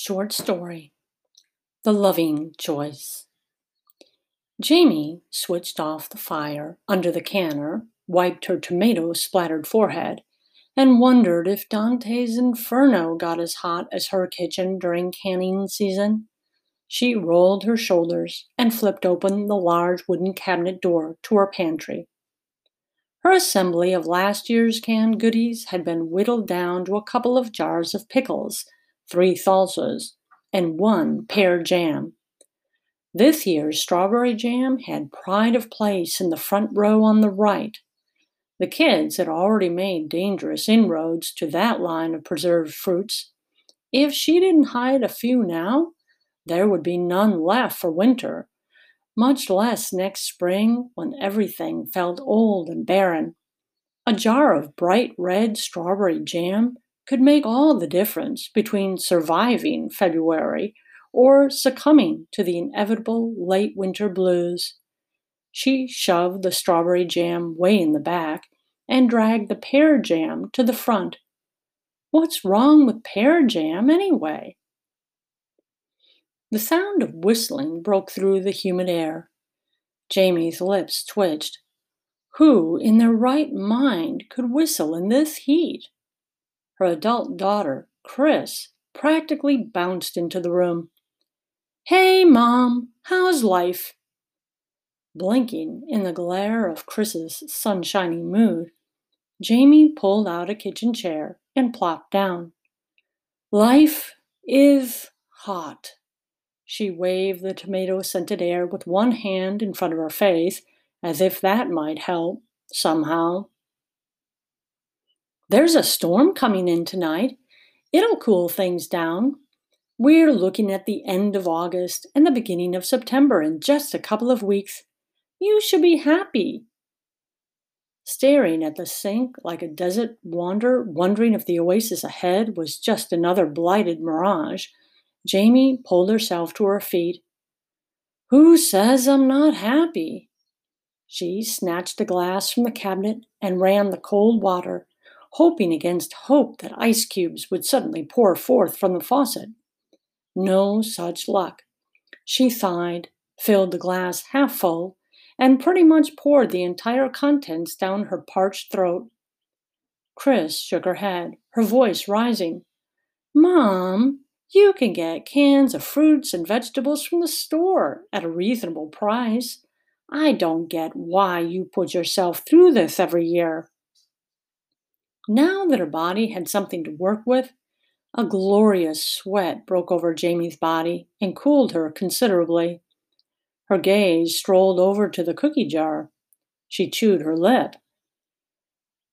Short story The Loving Choice. Jamie switched off the fire under the canner, wiped her tomato splattered forehead, and wondered if Dante's Inferno got as hot as her kitchen during canning season. She rolled her shoulders and flipped open the large wooden cabinet door to her pantry. Her assembly of last year's canned goodies had been whittled down to a couple of jars of pickles three salsas, and one pear jam. This year's strawberry jam had pride of place in the front row on the right. The kids had already made dangerous inroads to that line of preserved fruits. If she didn't hide a few now, there would be none left for winter, much less next spring when everything felt old and barren. A jar of bright red strawberry jam could make all the difference between surviving February or succumbing to the inevitable late winter blues. She shoved the strawberry jam way in the back and dragged the pear jam to the front. What's wrong with pear jam anyway? The sound of whistling broke through the humid air. Jamie's lips twitched. Who in their right mind could whistle in this heat? Her adult daughter, Chris, practically bounced into the room. Hey, Mom, how's life? Blinking in the glare of Chris's sunshiny mood, Jamie pulled out a kitchen chair and plopped down. Life is hot. She waved the tomato scented air with one hand in front of her face, as if that might help, somehow. There's a storm coming in tonight. It'll cool things down. We're looking at the end of August and the beginning of September in just a couple of weeks. You should be happy. Staring at the sink like a desert wanderer, wondering if the oasis ahead was just another blighted mirage, Jamie pulled herself to her feet. Who says I'm not happy? She snatched a glass from the cabinet and ran the cold water hoping against hope that ice cubes would suddenly pour forth from the faucet. No such luck. She sighed, filled the glass half full, and pretty much poured the entire contents down her parched throat. Chris shook her head, her voice rising. Mom, you can get cans of fruits and vegetables from the store at a reasonable price. I don't get why you put yourself through this every year. Now that her body had something to work with, a glorious sweat broke over Jamie's body and cooled her considerably. Her gaze strolled over to the cookie jar. She chewed her lip.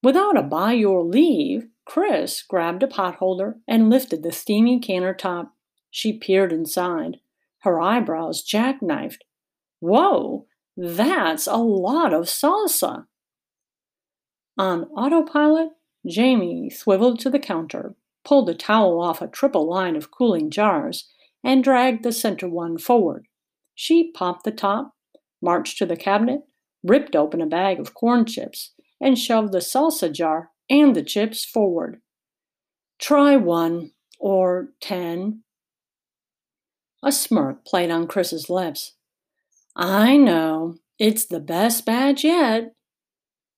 Without a by your leave, Chris grabbed a potholder and lifted the steamy canner top. She peered inside, her eyebrows jackknifed. Whoa, that's a lot of salsa. On autopilot, Jamie swiveled to the counter, pulled a towel off a triple line of cooling jars, and dragged the center one forward. She popped the top, marched to the cabinet, ripped open a bag of corn chips, and shoved the salsa jar and the chips forward. Try one, or ten. A smirk played on Chris's lips. I know, it's the best badge yet,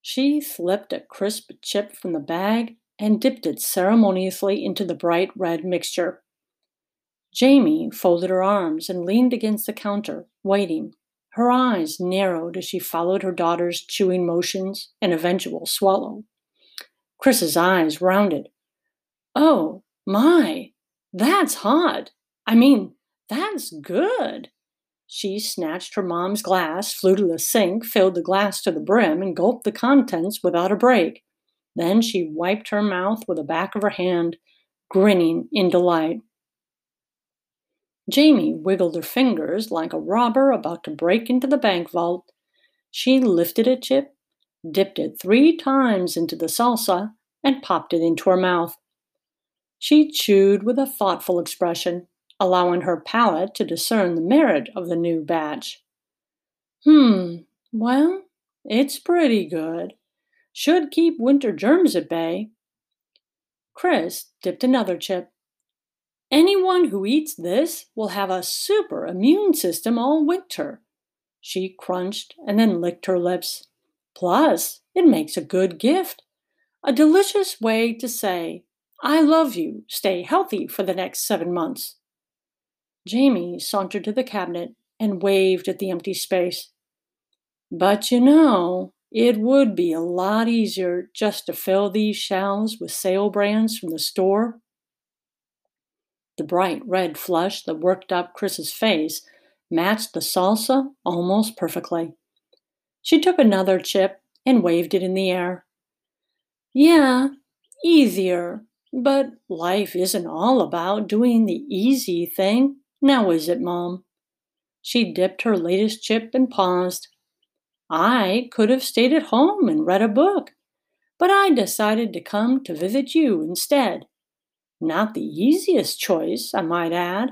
she slipped a crisp chip from the bag and dipped it ceremoniously into the bright red mixture. Jamie folded her arms and leaned against the counter, waiting. Her eyes narrowed as she followed her daughter's chewing motions and eventual swallow. Chris's eyes rounded. Oh, my, that's hot. I mean, that's good. She snatched her mom's glass, flew to the sink, filled the glass to the brim, and gulped the contents without a break. Then she wiped her mouth with the back of her hand, grinning in delight. Jamie wiggled her fingers like a robber about to break into the bank vault. She lifted a chip, dipped it three times into the salsa, and popped it into her mouth. She chewed with a thoughtful expression allowing her palate to discern the merit of the new batch. Hmm, well, it's pretty good. Should keep winter germs at bay. Chris dipped another chip. Anyone who eats this will have a super immune system all winter. She crunched and then licked her lips. Plus, it makes a good gift. A delicious way to say, I love you, stay healthy for the next seven months. Jamie sauntered to the cabinet and waved at the empty space. But you know, it would be a lot easier just to fill these shelves with sale brands from the store. The bright red flush that worked up Chris's face matched the salsa almost perfectly. She took another chip and waved it in the air. Yeah, easier, but life isn't all about doing the easy thing, now is it, Mom? She dipped her latest chip and paused. I could have stayed at home and read a book, but I decided to come to visit you instead. Not the easiest choice, I might add.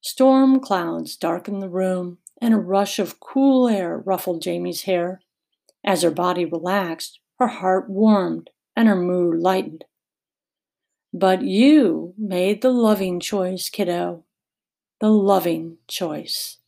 Storm clouds darkened the room, and a rush of cool air ruffled Jamie's hair. As her body relaxed, her heart warmed and her mood lightened. But you made the loving choice, kiddo. The loving choice.